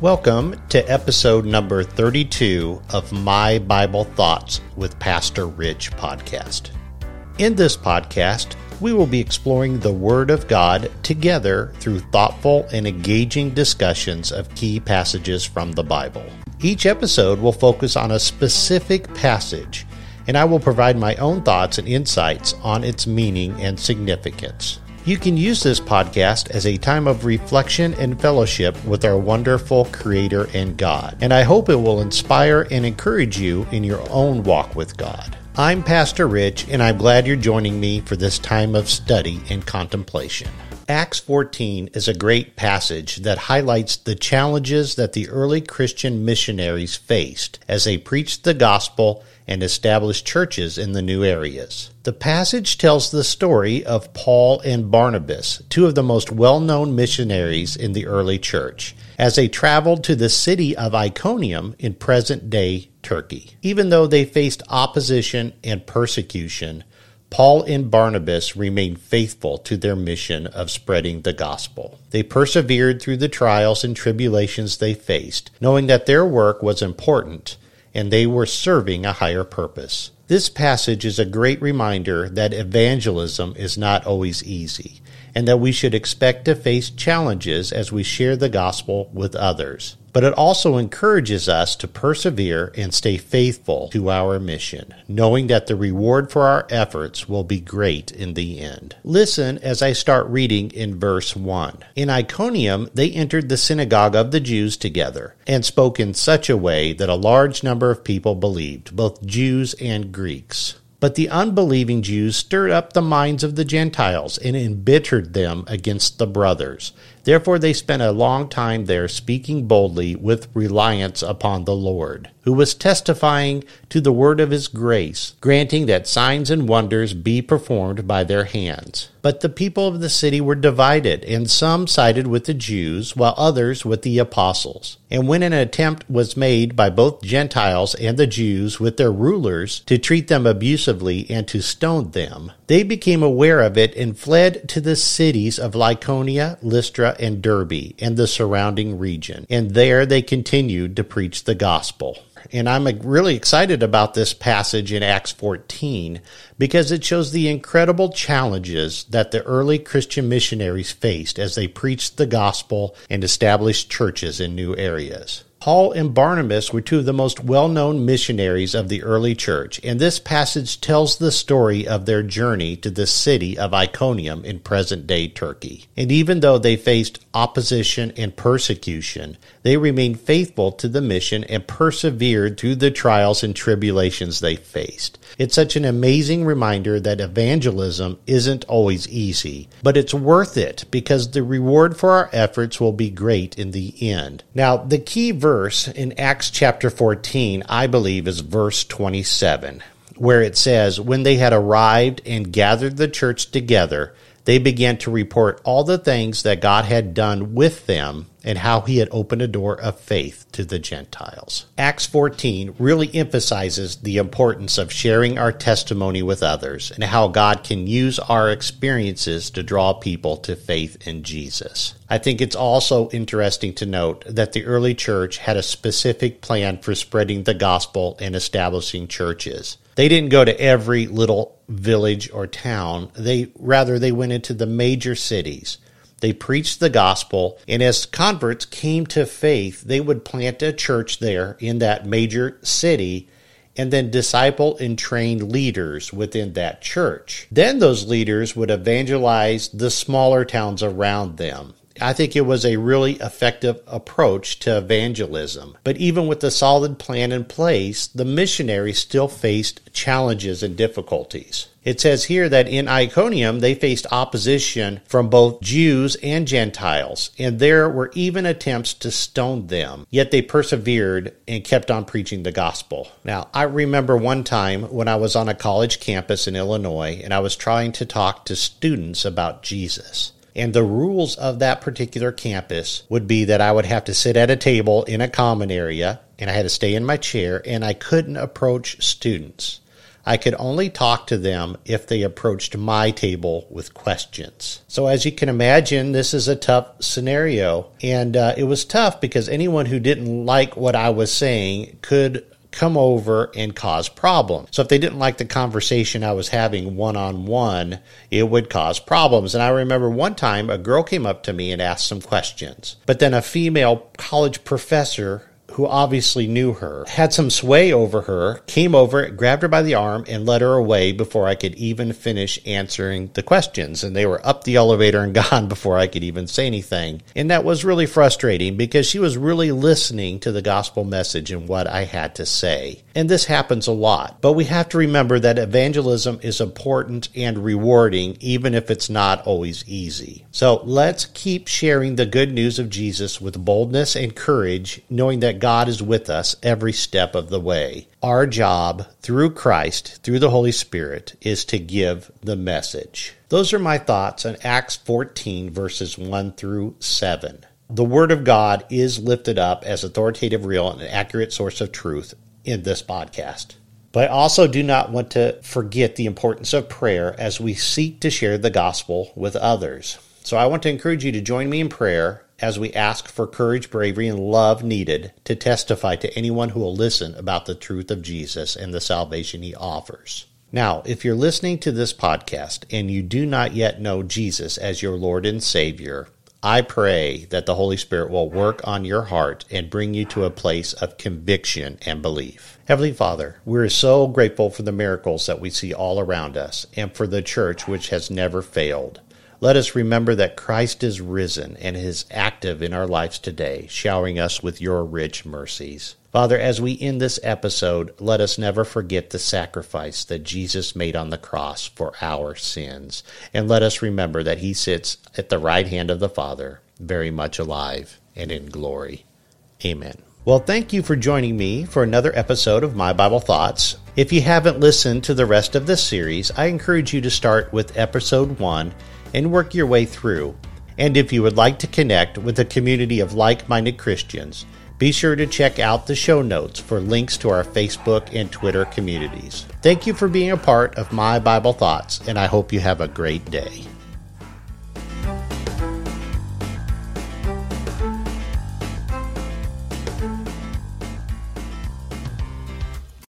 Welcome to episode number 32 of My Bible Thoughts with Pastor Rich podcast. In this podcast, we will be exploring the Word of God together through thoughtful and engaging discussions of key passages from the Bible. Each episode will focus on a specific passage, and I will provide my own thoughts and insights on its meaning and significance. You can use this podcast as a time of reflection and fellowship with our wonderful Creator and God, and I hope it will inspire and encourage you in your own walk with God. I'm Pastor Rich, and I'm glad you're joining me for this time of study and contemplation. Acts 14 is a great passage that highlights the challenges that the early Christian missionaries faced as they preached the gospel and established churches in the new areas. The passage tells the story of Paul and Barnabas, two of the most well known missionaries in the early church, as they traveled to the city of Iconium in present day Turkey. Even though they faced opposition and persecution, Paul and Barnabas remained faithful to their mission of spreading the gospel. They persevered through the trials and tribulations they faced, knowing that their work was important and they were serving a higher purpose. This passage is a great reminder that evangelism is not always easy, and that we should expect to face challenges as we share the gospel with others but it also encourages us to persevere and stay faithful to our mission, knowing that the reward for our efforts will be great in the end. Listen as I start reading in verse 1. In Iconium, they entered the synagogue of the Jews together and spoke in such a way that a large number of people believed, both Jews and Greeks. But the unbelieving Jews stirred up the minds of the Gentiles and embittered them against the brothers. Therefore, they spent a long time there speaking boldly with reliance upon the Lord, who was testifying to the word of his grace, granting that signs and wonders be performed by their hands. But the people of the city were divided, and some sided with the Jews, while others with the apostles. And when an attempt was made by both Gentiles and the Jews with their rulers to treat them abusively and to stone them, they became aware of it and fled to the cities of Lycaonia, Lystra, and Derbe and the surrounding region. And there they continued to preach the gospel. And I'm uh, really excited about this passage in Acts 14 because it shows the incredible challenges that the early Christian missionaries faced as they preached the gospel and established churches in new areas. Paul and Barnabas were two of the most well known missionaries of the early church, and this passage tells the story of their journey to the city of Iconium in present day Turkey. And even though they faced opposition and persecution, they remained faithful to the mission and persevered through the trials and tribulations they faced. It's such an amazing reminder that evangelism isn't always easy, but it's worth it because the reward for our efforts will be great in the end. Now, the key verse verse in Acts chapter 14, I believe, is verse 27, where it says, When they had arrived and gathered the church together, they began to report all the things that God had done with them and how he had opened a door of faith to the Gentiles. Acts 14 really emphasizes the importance of sharing our testimony with others and how God can use our experiences to draw people to faith in Jesus. I think it's also interesting to note that the early church had a specific plan for spreading the gospel and establishing churches. They didn't go to every little village or town. They rather they went into the major cities they preached the gospel, and as converts came to faith, they would plant a church there in that major city and then disciple and train leaders within that church. Then those leaders would evangelize the smaller towns around them. I think it was a really effective approach to evangelism. But even with the solid plan in place, the missionaries still faced challenges and difficulties. It says here that in Iconium they faced opposition from both Jews and Gentiles, and there were even attempts to stone them. Yet they persevered and kept on preaching the gospel. Now, I remember one time when I was on a college campus in Illinois and I was trying to talk to students about Jesus. And the rules of that particular campus would be that I would have to sit at a table in a common area and I had to stay in my chair and I couldn't approach students. I could only talk to them if they approached my table with questions. So, as you can imagine, this is a tough scenario. And uh, it was tough because anyone who didn't like what I was saying could come over and cause problems. So if they didn't like the conversation I was having one on one, it would cause problems. And I remember one time a girl came up to me and asked some questions. But then a female college professor who obviously knew her, had some sway over her, came over, grabbed her by the arm, and led her away before I could even finish answering the questions. And they were up the elevator and gone before I could even say anything. And that was really frustrating because she was really listening to the gospel message and what I had to say. And this happens a lot. But we have to remember that evangelism is important and rewarding, even if it's not always easy. So let's keep sharing the good news of Jesus with boldness and courage, knowing that God is with us every step of the way. Our job through Christ, through the Holy Spirit, is to give the message. Those are my thoughts on Acts 14, verses 1 through 7. The Word of God is lifted up as authoritative, real, and accurate source of truth in this podcast. But I also do not want to forget the importance of prayer as we seek to share the gospel with others. So I want to encourage you to join me in prayer as we ask for courage, bravery, and love needed to testify to anyone who will listen about the truth of Jesus and the salvation he offers. Now, if you're listening to this podcast and you do not yet know Jesus as your Lord and Savior, I pray that the Holy Spirit will work on your heart and bring you to a place of conviction and belief. Heavenly Father, we're so grateful for the miracles that we see all around us and for the church which has never failed. Let us remember that Christ is risen and is active in our lives today, showering us with your rich mercies. Father, as we end this episode, let us never forget the sacrifice that Jesus made on the cross for our sins. And let us remember that he sits at the right hand of the Father, very much alive and in glory. Amen. Well, thank you for joining me for another episode of My Bible Thoughts. If you haven't listened to the rest of this series, I encourage you to start with episode 1 and work your way through. And if you would like to connect with a community of like minded Christians, be sure to check out the show notes for links to our Facebook and Twitter communities. Thank you for being a part of my Bible Thoughts, and I hope you have a great day.